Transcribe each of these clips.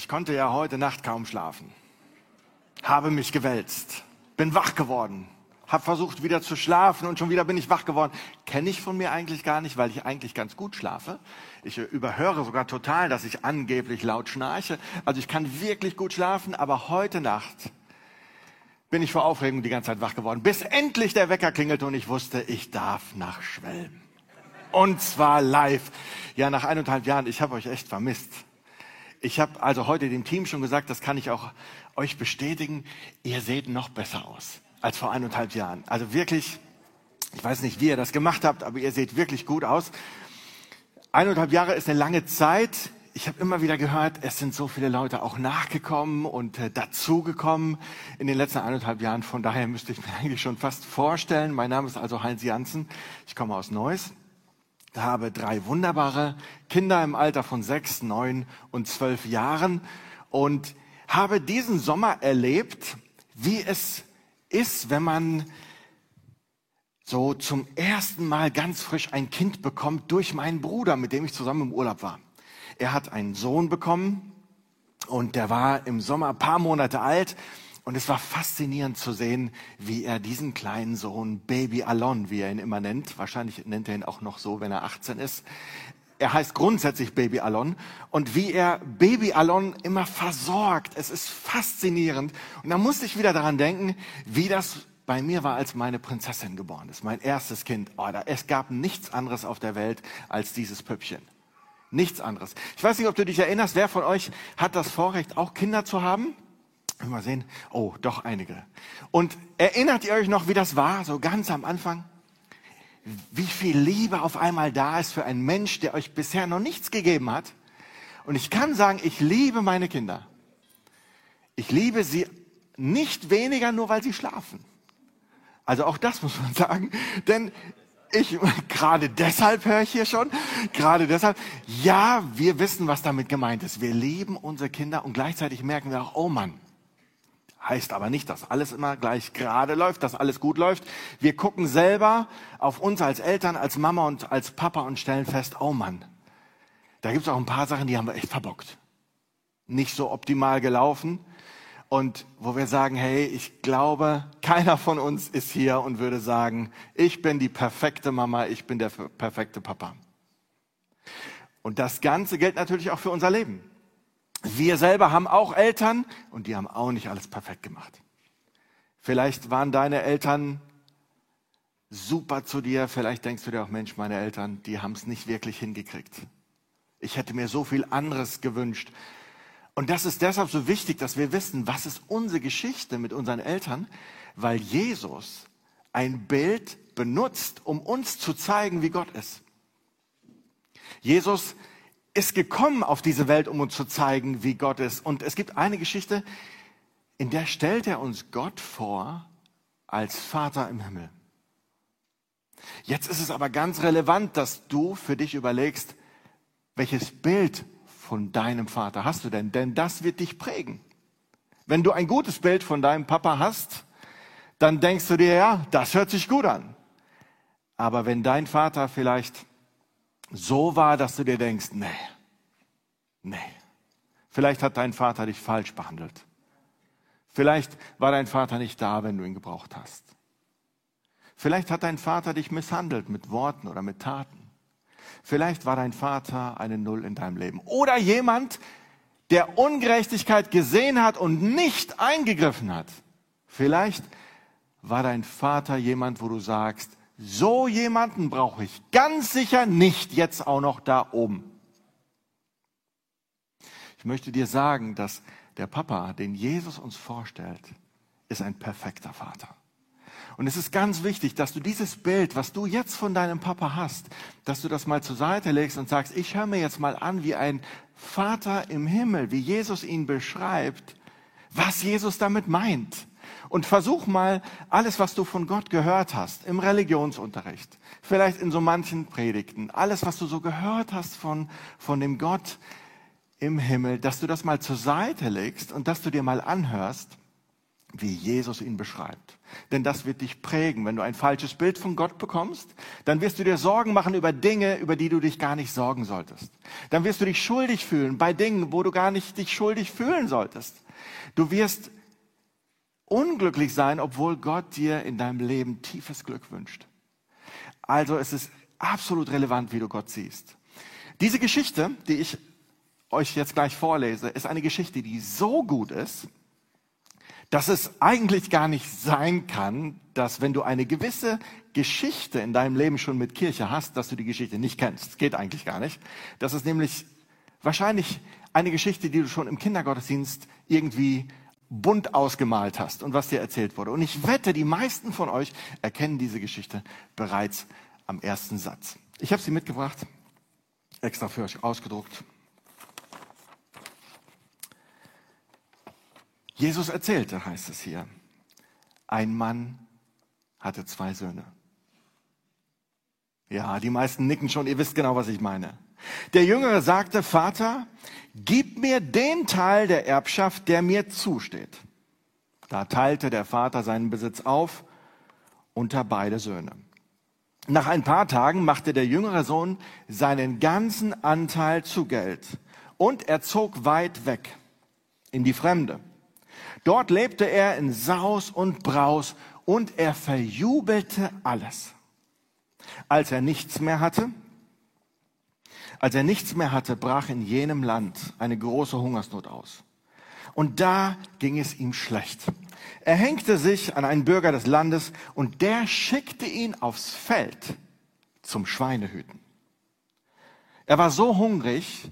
Ich konnte ja heute Nacht kaum schlafen. Habe mich gewälzt. Bin wach geworden. Hab versucht wieder zu schlafen und schon wieder bin ich wach geworden. Kenne ich von mir eigentlich gar nicht, weil ich eigentlich ganz gut schlafe. Ich überhöre sogar total, dass ich angeblich laut schnarche. Also ich kann wirklich gut schlafen, aber heute Nacht bin ich vor Aufregung die ganze Zeit wach geworden, bis endlich der Wecker klingelte und ich wusste, ich darf nach Schwelm. Und zwar live. Ja, nach eineinhalb Jahren, ich habe euch echt vermisst. Ich habe also heute dem Team schon gesagt, das kann ich auch euch bestätigen, ihr seht noch besser aus als vor eineinhalb Jahren. Also wirklich, ich weiß nicht, wie ihr das gemacht habt, aber ihr seht wirklich gut aus. Eineinhalb Jahre ist eine lange Zeit. Ich habe immer wieder gehört, es sind so viele Leute auch nachgekommen und äh, dazugekommen in den letzten eineinhalb Jahren. Von daher müsste ich mir eigentlich schon fast vorstellen. Mein Name ist also Heinz Janssen. Ich komme aus Neuss habe drei wunderbare Kinder im Alter von sechs, neun und zwölf Jahren und habe diesen Sommer erlebt, wie es ist, wenn man so zum ersten Mal ganz frisch ein Kind bekommt durch meinen Bruder, mit dem ich zusammen im Urlaub war. Er hat einen Sohn bekommen und der war im Sommer ein paar Monate alt und es war faszinierend zu sehen, wie er diesen kleinen Sohn Baby Alon, wie er ihn immer nennt, wahrscheinlich nennt er ihn auch noch so, wenn er 18 ist. Er heißt grundsätzlich Baby Alon und wie er Baby Alon immer versorgt. Es ist faszinierend. Und da musste ich wieder daran denken, wie das bei mir war, als meine Prinzessin geboren ist. Mein erstes Kind. Oh, da, es gab nichts anderes auf der Welt als dieses Püppchen. Nichts anderes. Ich weiß nicht, ob du dich erinnerst, wer von euch hat das Vorrecht, auch Kinder zu haben? Mal sehen. Oh, doch einige. Und erinnert ihr euch noch, wie das war, so ganz am Anfang? Wie viel Liebe auf einmal da ist für einen Mensch, der euch bisher noch nichts gegeben hat. Und ich kann sagen, ich liebe meine Kinder. Ich liebe sie nicht weniger, nur weil sie schlafen. Also auch das muss man sagen. Denn ich, gerade deshalb höre ich hier schon, gerade deshalb, ja, wir wissen, was damit gemeint ist. Wir lieben unsere Kinder und gleichzeitig merken wir auch, oh Mann, Heißt aber nicht, dass alles immer gleich gerade läuft, dass alles gut läuft. Wir gucken selber auf uns als Eltern, als Mama und als Papa und stellen fest, oh Mann, da gibt es auch ein paar Sachen, die haben wir echt verbockt. Nicht so optimal gelaufen. Und wo wir sagen, hey, ich glaube, keiner von uns ist hier und würde sagen, ich bin die perfekte Mama, ich bin der perfekte Papa. Und das Ganze gilt natürlich auch für unser Leben. Wir selber haben auch Eltern und die haben auch nicht alles perfekt gemacht. Vielleicht waren deine Eltern super zu dir, vielleicht denkst du dir auch, Mensch, meine Eltern, die haben es nicht wirklich hingekriegt. Ich hätte mir so viel anderes gewünscht. Und das ist deshalb so wichtig, dass wir wissen, was ist unsere Geschichte mit unseren Eltern, weil Jesus ein Bild benutzt, um uns zu zeigen, wie Gott ist. Jesus ist gekommen auf diese Welt, um uns zu zeigen, wie Gott ist. Und es gibt eine Geschichte, in der stellt er uns Gott vor als Vater im Himmel. Jetzt ist es aber ganz relevant, dass du für dich überlegst, welches Bild von deinem Vater hast du denn? Denn das wird dich prägen. Wenn du ein gutes Bild von deinem Papa hast, dann denkst du dir, ja, das hört sich gut an. Aber wenn dein Vater vielleicht so war, dass du dir denkst, nee, nee. Vielleicht hat dein Vater dich falsch behandelt. Vielleicht war dein Vater nicht da, wenn du ihn gebraucht hast. Vielleicht hat dein Vater dich misshandelt mit Worten oder mit Taten. Vielleicht war dein Vater eine Null in deinem Leben. Oder jemand, der Ungerechtigkeit gesehen hat und nicht eingegriffen hat. Vielleicht war dein Vater jemand, wo du sagst, so jemanden brauche ich ganz sicher nicht jetzt auch noch da oben. Ich möchte dir sagen, dass der Papa, den Jesus uns vorstellt, ist ein perfekter Vater. Und es ist ganz wichtig, dass du dieses Bild, was du jetzt von deinem Papa hast, dass du das mal zur Seite legst und sagst, ich höre mir jetzt mal an, wie ein Vater im Himmel, wie Jesus ihn beschreibt, was Jesus damit meint. Und versuch mal alles, was du von Gott gehört hast, im Religionsunterricht, vielleicht in so manchen Predigten, alles, was du so gehört hast von, von dem Gott im Himmel, dass du das mal zur Seite legst und dass du dir mal anhörst, wie Jesus ihn beschreibt. Denn das wird dich prägen. Wenn du ein falsches Bild von Gott bekommst, dann wirst du dir Sorgen machen über Dinge, über die du dich gar nicht sorgen solltest. Dann wirst du dich schuldig fühlen bei Dingen, wo du gar nicht dich schuldig fühlen solltest. Du wirst unglücklich sein, obwohl Gott dir in deinem Leben tiefes Glück wünscht. Also es ist absolut relevant, wie du Gott siehst. Diese Geschichte, die ich euch jetzt gleich vorlese, ist eine Geschichte, die so gut ist, dass es eigentlich gar nicht sein kann, dass wenn du eine gewisse Geschichte in deinem Leben schon mit Kirche hast, dass du die Geschichte nicht kennst. Das geht eigentlich gar nicht. Das ist nämlich wahrscheinlich eine Geschichte, die du schon im Kindergottesdienst irgendwie bunt ausgemalt hast und was dir erzählt wurde. Und ich wette, die meisten von euch erkennen diese Geschichte bereits am ersten Satz. Ich habe sie mitgebracht, extra für euch ausgedruckt. Jesus erzählte, heißt es hier, ein Mann hatte zwei Söhne. Ja, die meisten nicken schon, ihr wisst genau, was ich meine. Der Jüngere sagte, Vater, gib mir den Teil der Erbschaft, der mir zusteht. Da teilte der Vater seinen Besitz auf unter beide Söhne. Nach ein paar Tagen machte der jüngere Sohn seinen ganzen Anteil zu Geld und er zog weit weg in die Fremde Dort lebte er in Saus und Braus und er verjubelte alles. Als er nichts mehr hatte, als er nichts mehr hatte, brach in jenem Land eine große Hungersnot aus. Und da ging es ihm schlecht. Er hängte sich an einen Bürger des Landes und der schickte ihn aufs Feld zum Schweinehüten. Er war so hungrig,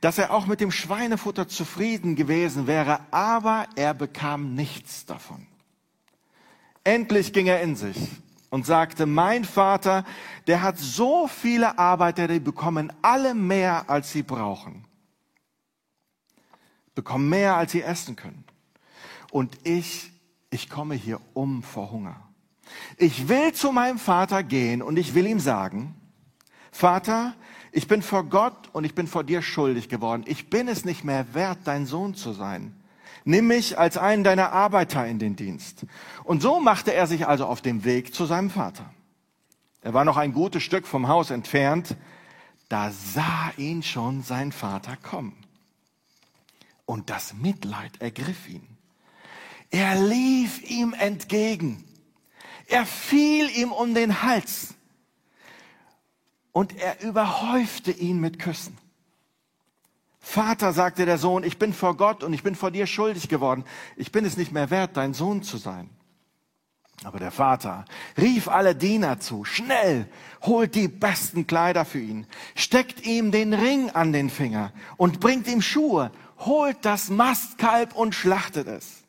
dass er auch mit dem Schweinefutter zufrieden gewesen wäre, aber er bekam nichts davon. Endlich ging er in sich und sagte, mein Vater, der hat so viele Arbeiter, die bekommen alle mehr, als sie brauchen. Bekommen mehr, als sie essen können. Und ich, ich komme hier um vor Hunger. Ich will zu meinem Vater gehen und ich will ihm sagen, Vater, ich bin vor Gott und ich bin vor dir schuldig geworden. Ich bin es nicht mehr wert, dein Sohn zu sein. Nimm mich als einen deiner Arbeiter in den Dienst. Und so machte er sich also auf den Weg zu seinem Vater. Er war noch ein gutes Stück vom Haus entfernt. Da sah ihn schon sein Vater kommen. Und das Mitleid ergriff ihn. Er lief ihm entgegen. Er fiel ihm um den Hals und er überhäufte ihn mit Küssen. Vater, sagte der Sohn, ich bin vor Gott und ich bin vor dir schuldig geworden. Ich bin es nicht mehr wert, dein Sohn zu sein. Aber der Vater rief alle Diener zu, schnell, holt die besten Kleider für ihn, steckt ihm den Ring an den Finger und bringt ihm Schuhe, holt das Mastkalb und schlachtet es.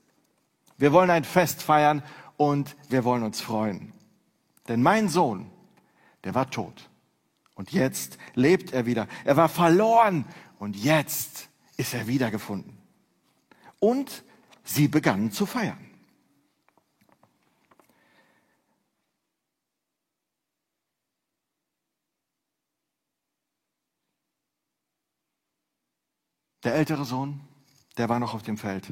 Wir wollen ein Fest feiern und wir wollen uns freuen. Denn mein Sohn, der war tot und jetzt lebt er wieder. Er war verloren und jetzt ist er wiedergefunden. Und sie begannen zu feiern. Der ältere Sohn, der war noch auf dem Feld.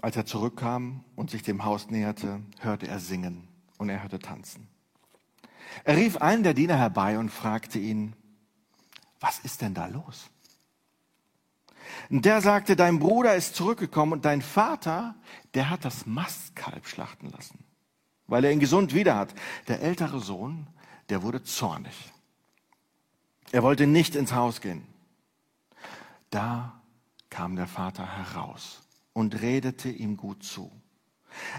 Als er zurückkam und sich dem Haus näherte, hörte er singen und er hörte tanzen. Er rief einen der Diener herbei und fragte ihn, was ist denn da los? Und der sagte, dein Bruder ist zurückgekommen und dein Vater, der hat das Mastkalb schlachten lassen, weil er ihn gesund wieder hat. Der ältere Sohn, der wurde zornig. Er wollte nicht ins Haus gehen. Da kam der Vater heraus und redete ihm gut zu.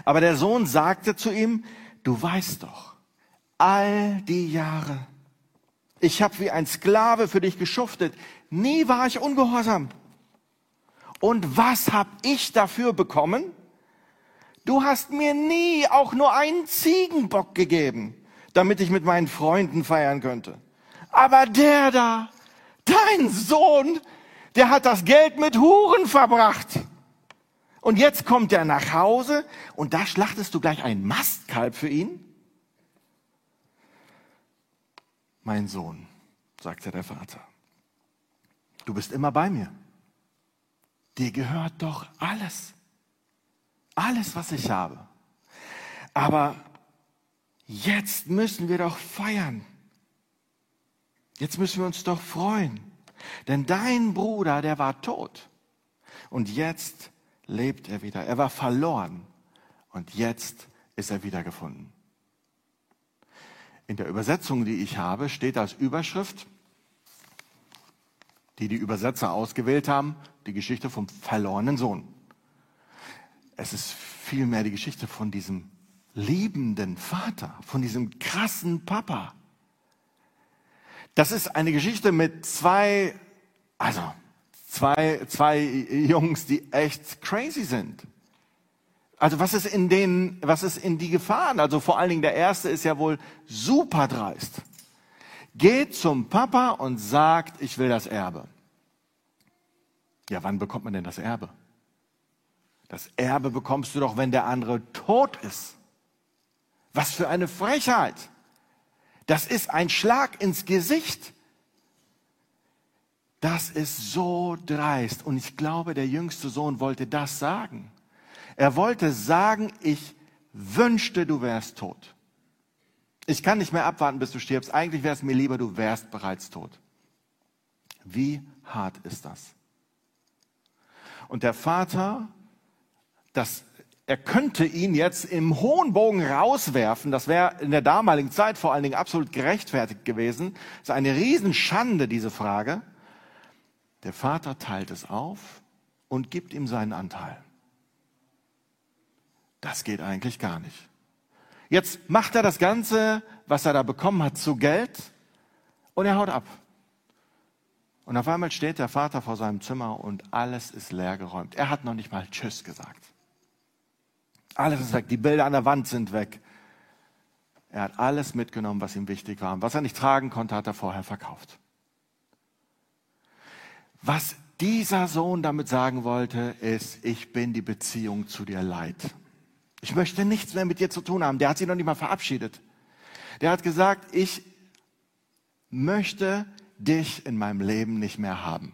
Aber der Sohn sagte zu ihm, du weißt doch, all die Jahre, ich habe wie ein Sklave für dich geschuftet, nie war ich ungehorsam. Und was hab ich dafür bekommen? Du hast mir nie auch nur einen Ziegenbock gegeben, damit ich mit meinen Freunden feiern könnte. Aber der da, dein Sohn, der hat das Geld mit Huren verbracht. Und jetzt kommt er nach Hause und da schlachtest du gleich ein Mastkalb für ihn? Mein Sohn, sagte der Vater, du bist immer bei mir dir gehört doch alles. Alles, was ich habe. Aber jetzt müssen wir doch feiern. Jetzt müssen wir uns doch freuen. Denn dein Bruder, der war tot. Und jetzt lebt er wieder. Er war verloren. Und jetzt ist er wiedergefunden. In der Übersetzung, die ich habe, steht als Überschrift, die die Übersetzer ausgewählt haben, die Geschichte vom verlorenen Sohn. Es ist vielmehr die Geschichte von diesem liebenden Vater, von diesem krassen Papa. Das ist eine Geschichte mit zwei, also zwei, zwei Jungs, die echt crazy sind. Also was ist in denen, was ist in die Gefahren? Also vor allen Dingen der erste ist ja wohl super dreist. Geht zum Papa und sagt, ich will das Erbe. Ja, wann bekommt man denn das Erbe? Das Erbe bekommst du doch, wenn der andere tot ist. Was für eine Frechheit. Das ist ein Schlag ins Gesicht. Das ist so dreist. Und ich glaube, der jüngste Sohn wollte das sagen. Er wollte sagen, ich wünschte, du wärst tot. Ich kann nicht mehr abwarten, bis du stirbst. Eigentlich wäre es mir lieber, du wärst bereits tot. Wie hart ist das? Und der Vater, das, er könnte ihn jetzt im hohen Bogen rauswerfen. Das wäre in der damaligen Zeit vor allen Dingen absolut gerechtfertigt gewesen. Das ist eine Riesenschande, diese Frage. Der Vater teilt es auf und gibt ihm seinen Anteil. Das geht eigentlich gar nicht. Jetzt macht er das Ganze, was er da bekommen hat, zu Geld und er haut ab. Und auf einmal steht der Vater vor seinem Zimmer und alles ist leergeräumt. Er hat noch nicht mal Tschüss gesagt. Alles ist weg. Die Bilder an der Wand sind weg. Er hat alles mitgenommen, was ihm wichtig war. Und was er nicht tragen konnte, hat er vorher verkauft. Was dieser Sohn damit sagen wollte, ist, ich bin die Beziehung zu dir leid. Ich möchte nichts mehr mit dir zu tun haben. Der hat sich noch nicht mal verabschiedet. Der hat gesagt, ich möchte dich in meinem Leben nicht mehr haben.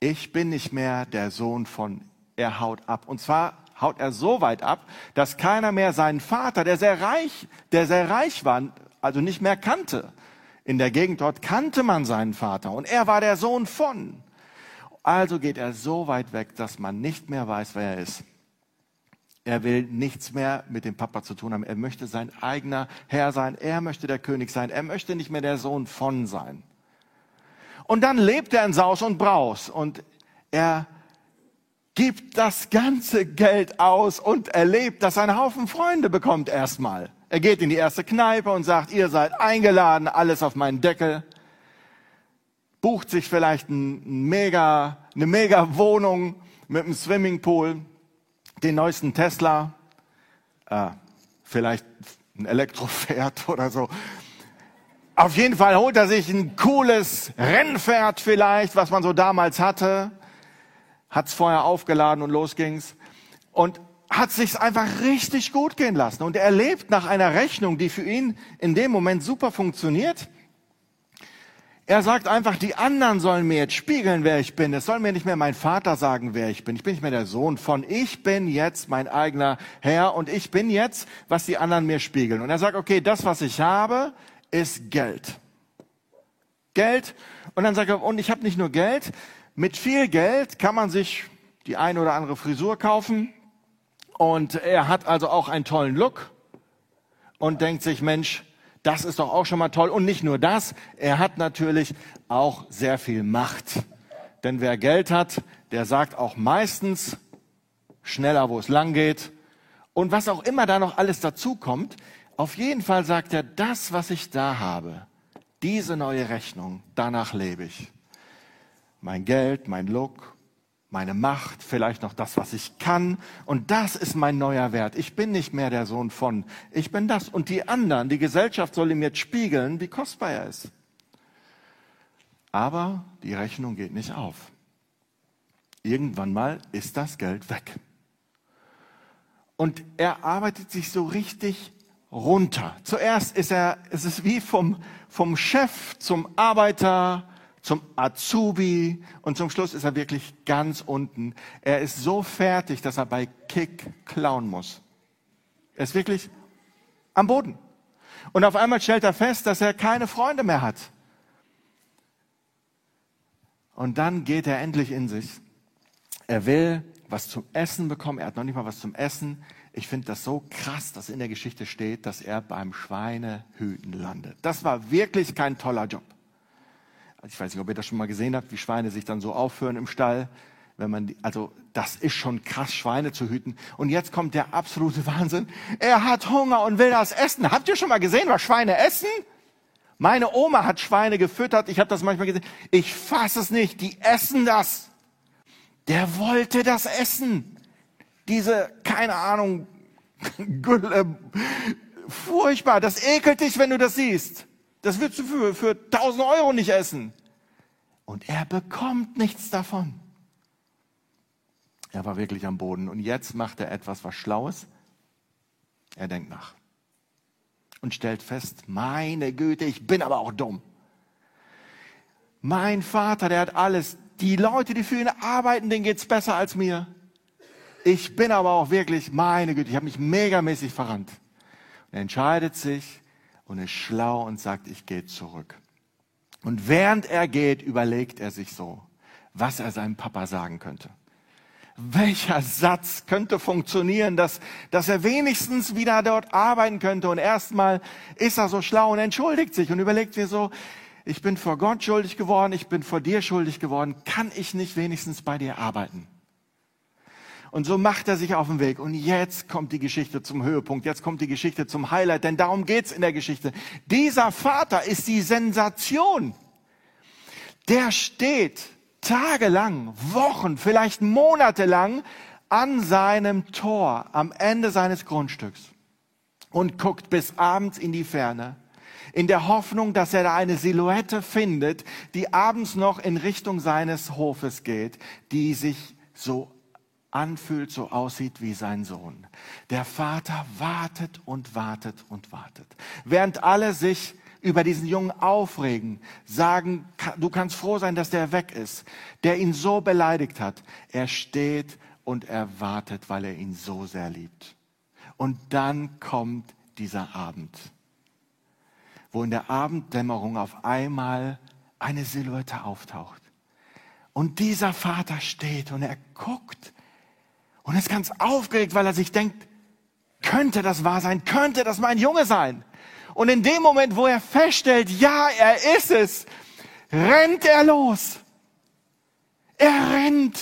Ich bin nicht mehr der Sohn von, er haut ab. Und zwar haut er so weit ab, dass keiner mehr seinen Vater, der sehr reich, der sehr reich war, also nicht mehr kannte. In der Gegend dort kannte man seinen Vater und er war der Sohn von. Also geht er so weit weg, dass man nicht mehr weiß, wer er ist. Er will nichts mehr mit dem Papa zu tun haben. Er möchte sein eigener Herr sein. Er möchte der König sein. Er möchte nicht mehr der Sohn von sein. Und dann lebt er in Saus und Braus und er gibt das ganze Geld aus und erlebt, dass er einen Haufen Freunde bekommt erstmal. Er geht in die erste Kneipe und sagt, ihr seid eingeladen, alles auf meinen Deckel. Bucht sich vielleicht ein mega, eine mega Wohnung mit einem Swimmingpool den neuesten Tesla, äh, vielleicht ein Elektropferd oder so. Auf jeden Fall holt er sich ein cooles Rennpferd vielleicht, was man so damals hatte, hat's vorher aufgeladen und los ging's und hat sich's einfach richtig gut gehen lassen und er lebt nach einer Rechnung, die für ihn in dem Moment super funktioniert. Er sagt einfach, die anderen sollen mir jetzt spiegeln, wer ich bin. Es soll mir nicht mehr mein Vater sagen, wer ich bin. Ich bin nicht mehr der Sohn von. Ich bin jetzt mein eigener Herr und ich bin jetzt, was die anderen mir spiegeln. Und er sagt, okay, das, was ich habe, ist Geld. Geld. Und dann sagt er, und ich habe nicht nur Geld. Mit viel Geld kann man sich die eine oder andere Frisur kaufen. Und er hat also auch einen tollen Look und denkt sich, Mensch, das ist doch auch schon mal toll. Und nicht nur das, er hat natürlich auch sehr viel Macht. Denn wer Geld hat, der sagt auch meistens schneller, wo es lang geht. Und was auch immer da noch alles dazu kommt, auf jeden Fall sagt er, das, was ich da habe, diese neue Rechnung, danach lebe ich. Mein Geld, mein Look, meine Macht, vielleicht noch das, was ich kann. Und das ist mein neuer Wert. Ich bin nicht mehr der Sohn von, ich bin das. Und die anderen, die Gesellschaft soll ihm jetzt spiegeln, wie kostbar er ist. Aber die Rechnung geht nicht auf. Irgendwann mal ist das Geld weg. Und er arbeitet sich so richtig runter. Zuerst ist er, es ist wie vom, vom Chef zum Arbeiter, zum Azubi und zum Schluss ist er wirklich ganz unten. Er ist so fertig, dass er bei Kick klauen muss. Er ist wirklich am Boden. Und auf einmal stellt er fest, dass er keine Freunde mehr hat. Und dann geht er endlich in sich. Er will was zum Essen bekommen. Er hat noch nicht mal was zum Essen. Ich finde das so krass, dass in der Geschichte steht, dass er beim Schweinehüten landet. Das war wirklich kein toller Job. Ich weiß nicht, ob ihr das schon mal gesehen habt, wie Schweine sich dann so aufführen im Stall. Wenn man die, also das ist schon krass, Schweine zu hüten. Und jetzt kommt der absolute Wahnsinn. Er hat Hunger und will das essen. Habt ihr schon mal gesehen, was Schweine essen? Meine Oma hat Schweine gefüttert. Ich habe das manchmal gesehen. Ich fasse es nicht. Die essen das. Der wollte das essen. Diese, keine Ahnung, Gülle, furchtbar. Das ekelt dich, wenn du das siehst. Das würdest du für, für 1000 Euro nicht essen. Und er bekommt nichts davon. Er war wirklich am Boden. Und jetzt macht er etwas, was Schlaues. Er denkt nach. Und stellt fest, meine Güte, ich bin aber auch dumm. Mein Vater, der hat alles. Die Leute, die für ihn arbeiten, denen geht's besser als mir. Ich bin aber auch wirklich, meine Güte, ich habe mich megamäßig verrannt. Und er entscheidet sich und ist schlau und sagt, ich gehe zurück. Und während er geht, überlegt er sich so, was er seinem Papa sagen könnte. Welcher Satz könnte funktionieren, dass, dass er wenigstens wieder dort arbeiten könnte? Und erstmal ist er so schlau und entschuldigt sich und überlegt sich so, ich bin vor Gott schuldig geworden, ich bin vor dir schuldig geworden, kann ich nicht wenigstens bei dir arbeiten? Und so macht er sich auf den Weg. Und jetzt kommt die Geschichte zum Höhepunkt. Jetzt kommt die Geschichte zum Highlight. Denn darum geht's in der Geschichte. Dieser Vater ist die Sensation. Der steht tagelang, Wochen, vielleicht monatelang an seinem Tor am Ende seines Grundstücks und guckt bis abends in die Ferne in der Hoffnung, dass er da eine Silhouette findet, die abends noch in Richtung seines Hofes geht, die sich so anfühlt, so aussieht wie sein Sohn. Der Vater wartet und wartet und wartet. Während alle sich über diesen Jungen aufregen, sagen, du kannst froh sein, dass der weg ist, der ihn so beleidigt hat. Er steht und er wartet, weil er ihn so sehr liebt. Und dann kommt dieser Abend, wo in der Abenddämmerung auf einmal eine Silhouette auftaucht. Und dieser Vater steht und er guckt und ist ganz aufgeregt, weil er sich denkt, könnte das wahr sein? Könnte das mein Junge sein? Und in dem Moment, wo er feststellt, ja, er ist es, rennt er los. Er rennt.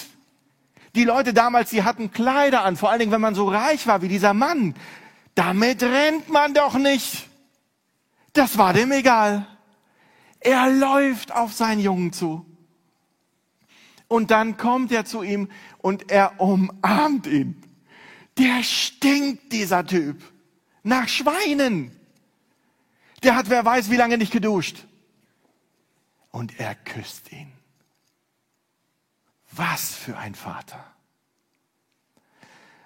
Die Leute damals, die hatten Kleider an, vor allen Dingen, wenn man so reich war wie dieser Mann. Damit rennt man doch nicht. Das war dem egal. Er läuft auf seinen Jungen zu. Und dann kommt er zu ihm und er umarmt ihn. Der stinkt, dieser Typ. Nach Schweinen. Der hat, wer weiß, wie lange nicht geduscht. Und er küsst ihn. Was für ein Vater.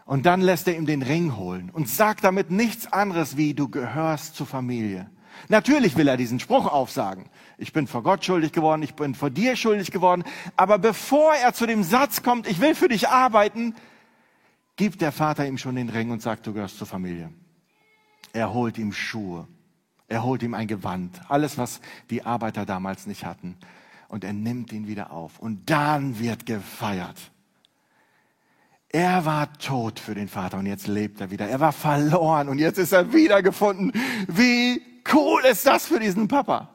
Und dann lässt er ihm den Ring holen und sagt damit nichts anderes wie, du gehörst zur Familie. Natürlich will er diesen Spruch aufsagen. Ich bin vor Gott schuldig geworden, ich bin vor dir schuldig geworden. Aber bevor er zu dem Satz kommt, ich will für dich arbeiten, gibt der Vater ihm schon den Ring und sagt, du gehörst zur Familie. Er holt ihm Schuhe. Er holt ihm ein Gewand. Alles, was die Arbeiter damals nicht hatten. Und er nimmt ihn wieder auf. Und dann wird gefeiert. Er war tot für den Vater und jetzt lebt er wieder. Er war verloren und jetzt ist er wiedergefunden. Wie cool ist das für diesen Papa?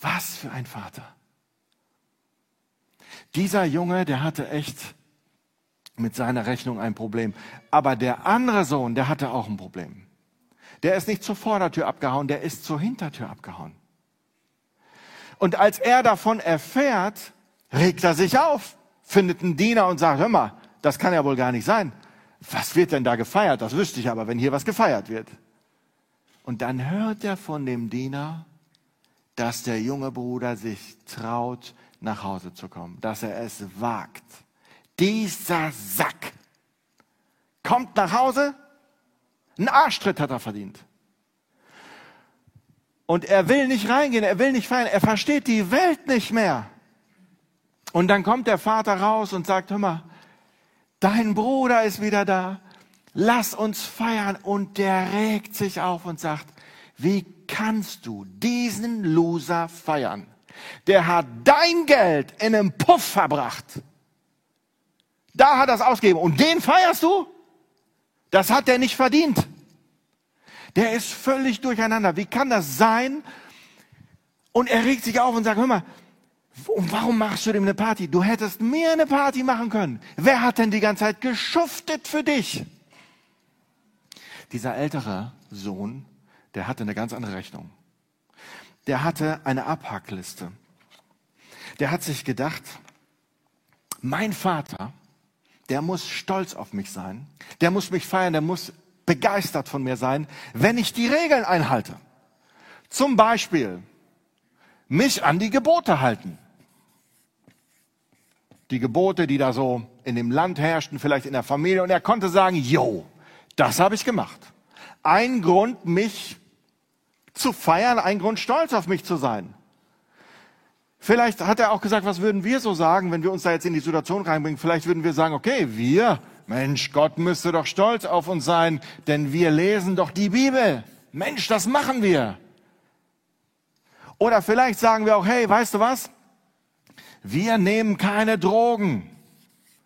Was für ein Vater. Dieser Junge, der hatte echt mit seiner Rechnung ein Problem. Aber der andere Sohn, der hatte auch ein Problem. Der ist nicht zur Vordertür abgehauen, der ist zur Hintertür abgehauen. Und als er davon erfährt, regt er sich auf, findet einen Diener und sagt, hör mal, das kann ja wohl gar nicht sein. Was wird denn da gefeiert? Das wüsste ich aber, wenn hier was gefeiert wird. Und dann hört er von dem Diener, dass der junge Bruder sich traut, nach Hause zu kommen, dass er es wagt. Dieser Sack kommt nach Hause, einen Arschtritt hat er verdient. Und er will nicht reingehen, er will nicht feiern, er versteht die Welt nicht mehr. Und dann kommt der Vater raus und sagt, hör mal, dein Bruder ist wieder da, lass uns feiern. Und der regt sich auf und sagt, wie kannst du diesen Loser feiern? Der hat dein Geld in einem Puff verbracht. Da hat er es ausgegeben. Und den feierst du? Das hat er nicht verdient. Der ist völlig durcheinander. Wie kann das sein? Und er regt sich auf und sagt, hör mal, warum machst du dem eine Party? Du hättest mir eine Party machen können. Wer hat denn die ganze Zeit geschuftet für dich? Dieser ältere Sohn, der hatte eine ganz andere Rechnung. Der hatte eine Abhackliste. Der hat sich gedacht, mein Vater, der muss stolz auf mich sein, der muss mich feiern, der muss begeistert von mir sein, wenn ich die Regeln einhalte. Zum Beispiel mich an die Gebote halten. Die Gebote, die da so in dem Land herrschten, vielleicht in der Familie. Und er konnte sagen, jo, das habe ich gemacht. Ein Grund, mich zu feiern, ein Grund, stolz auf mich zu sein. Vielleicht hat er auch gesagt, was würden wir so sagen, wenn wir uns da jetzt in die Situation reinbringen? Vielleicht würden wir sagen, okay, wir Mensch, Gott müsste doch stolz auf uns sein, denn wir lesen doch die Bibel. Mensch, das machen wir. Oder vielleicht sagen wir auch, hey, weißt du was? Wir nehmen keine Drogen.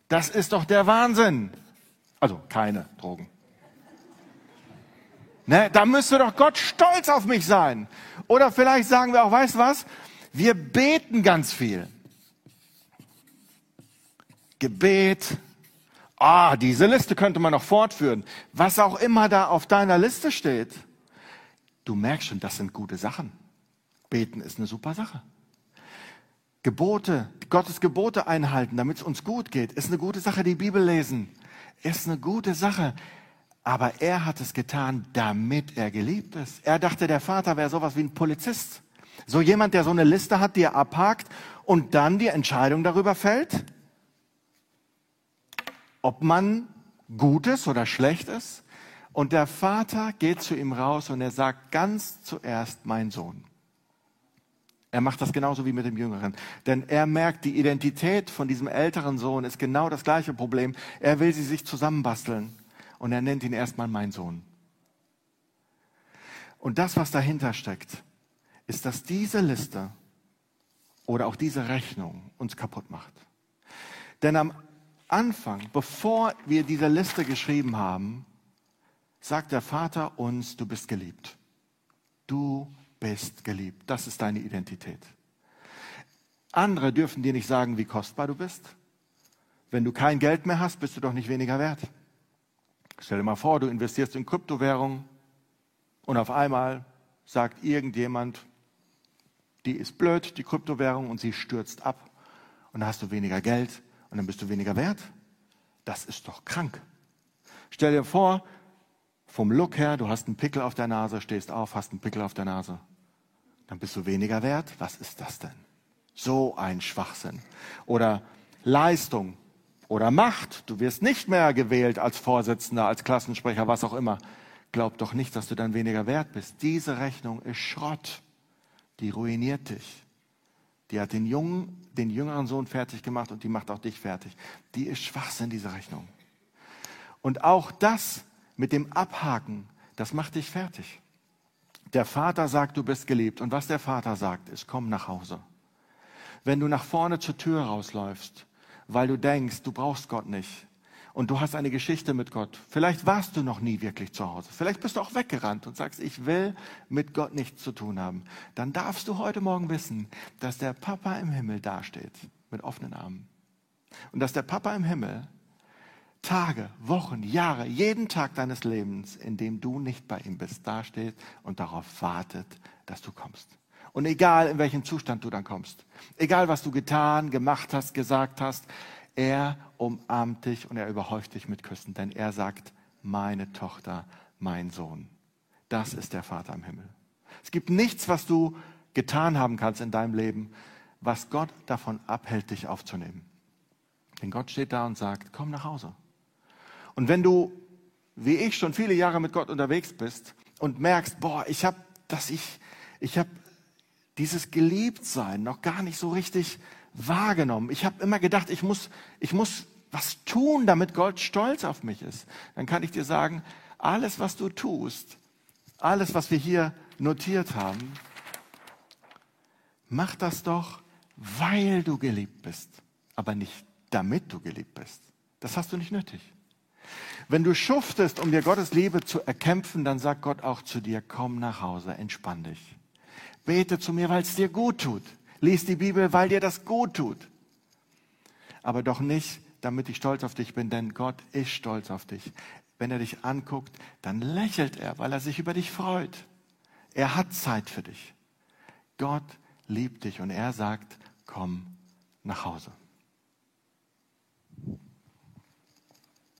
Das ist doch der Wahnsinn. Also keine Drogen. Ne, da müsste doch Gott stolz auf mich sein. Oder vielleicht sagen wir auch, weißt du was? Wir beten ganz viel. Gebet, Ah, diese Liste könnte man noch fortführen. Was auch immer da auf deiner Liste steht. Du merkst schon, das sind gute Sachen. Beten ist eine super Sache. Gebote, Gottes Gebote einhalten, damit es uns gut geht, ist eine gute Sache. Die Bibel lesen ist eine gute Sache. Aber er hat es getan, damit er geliebt ist. Er dachte, der Vater wäre sowas wie ein Polizist. So jemand, der so eine Liste hat, die er abhakt und dann die Entscheidung darüber fällt, ob man gut ist oder schlecht ist. Und der Vater geht zu ihm raus und er sagt ganz zuerst, mein Sohn. Er macht das genauso wie mit dem Jüngeren. Denn er merkt, die Identität von diesem älteren Sohn ist genau das gleiche Problem. Er will sie sich zusammenbasteln. Und er nennt ihn erstmal mein Sohn. Und das, was dahinter steckt, ist, dass diese Liste oder auch diese Rechnung uns kaputt macht. Denn am Anfang, bevor wir diese Liste geschrieben haben, sagt der Vater uns, du bist geliebt. Du bist geliebt. Das ist deine Identität. Andere dürfen dir nicht sagen, wie kostbar du bist. Wenn du kein Geld mehr hast, bist du doch nicht weniger wert. Stell dir mal vor, du investierst in Kryptowährungen und auf einmal sagt irgendjemand, die ist blöd, die Kryptowährung, und sie stürzt ab. Und dann hast du weniger Geld und dann bist du weniger wert. Das ist doch krank. Stell dir vor, vom Look her, du hast einen Pickel auf der Nase, stehst auf, hast einen Pickel auf der Nase. Dann bist du weniger wert. Was ist das denn? So ein Schwachsinn. Oder Leistung oder Macht. Du wirst nicht mehr gewählt als Vorsitzender, als Klassensprecher, was auch immer. Glaub doch nicht, dass du dann weniger wert bist. Diese Rechnung ist Schrott. Die ruiniert dich. Die hat den jungen, den jüngeren Sohn fertig gemacht und die macht auch dich fertig. Die ist Schwachsinn, diese Rechnung. Und auch das mit dem Abhaken, das macht dich fertig. Der Vater sagt, du bist geliebt. Und was der Vater sagt, ist, komm nach Hause. Wenn du nach vorne zur Tür rausläufst, weil du denkst, du brauchst Gott nicht, und du hast eine Geschichte mit Gott. Vielleicht warst du noch nie wirklich zu Hause. Vielleicht bist du auch weggerannt und sagst, ich will mit Gott nichts zu tun haben. Dann darfst du heute Morgen wissen, dass der Papa im Himmel dasteht mit offenen Armen. Und dass der Papa im Himmel Tage, Wochen, Jahre, jeden Tag deines Lebens, in dem du nicht bei ihm bist, dasteht und darauf wartet, dass du kommst. Und egal in welchem Zustand du dann kommst, egal was du getan, gemacht hast, gesagt hast, er umarmt dich und er überhäuft dich mit Küssen, denn er sagt, meine Tochter, mein Sohn. Das ist der Vater im Himmel. Es gibt nichts, was du getan haben kannst in deinem Leben, was Gott davon abhält, dich aufzunehmen. Denn Gott steht da und sagt, komm nach Hause. Und wenn du, wie ich, schon viele Jahre mit Gott unterwegs bist und merkst, boah, ich habe, dass ich ich habe dieses Geliebtsein noch gar nicht so richtig wahrgenommen. Ich habe immer gedacht, ich muss, ich muss was tun, damit Gott stolz auf mich ist. Dann kann ich dir sagen, alles, was du tust, alles, was wir hier notiert haben, mach das doch, weil du geliebt bist, aber nicht damit du geliebt bist. Das hast du nicht nötig. Wenn du schuftest, um dir Gottes Liebe zu erkämpfen, dann sagt Gott auch zu dir, komm nach Hause, entspann dich. Bete zu mir, weil es dir gut tut. Lies die Bibel, weil dir das gut tut. Aber doch nicht, damit ich stolz auf dich bin, denn Gott ist stolz auf dich. Wenn er dich anguckt, dann lächelt er, weil er sich über dich freut. Er hat Zeit für dich. Gott liebt dich und er sagt, komm nach Hause.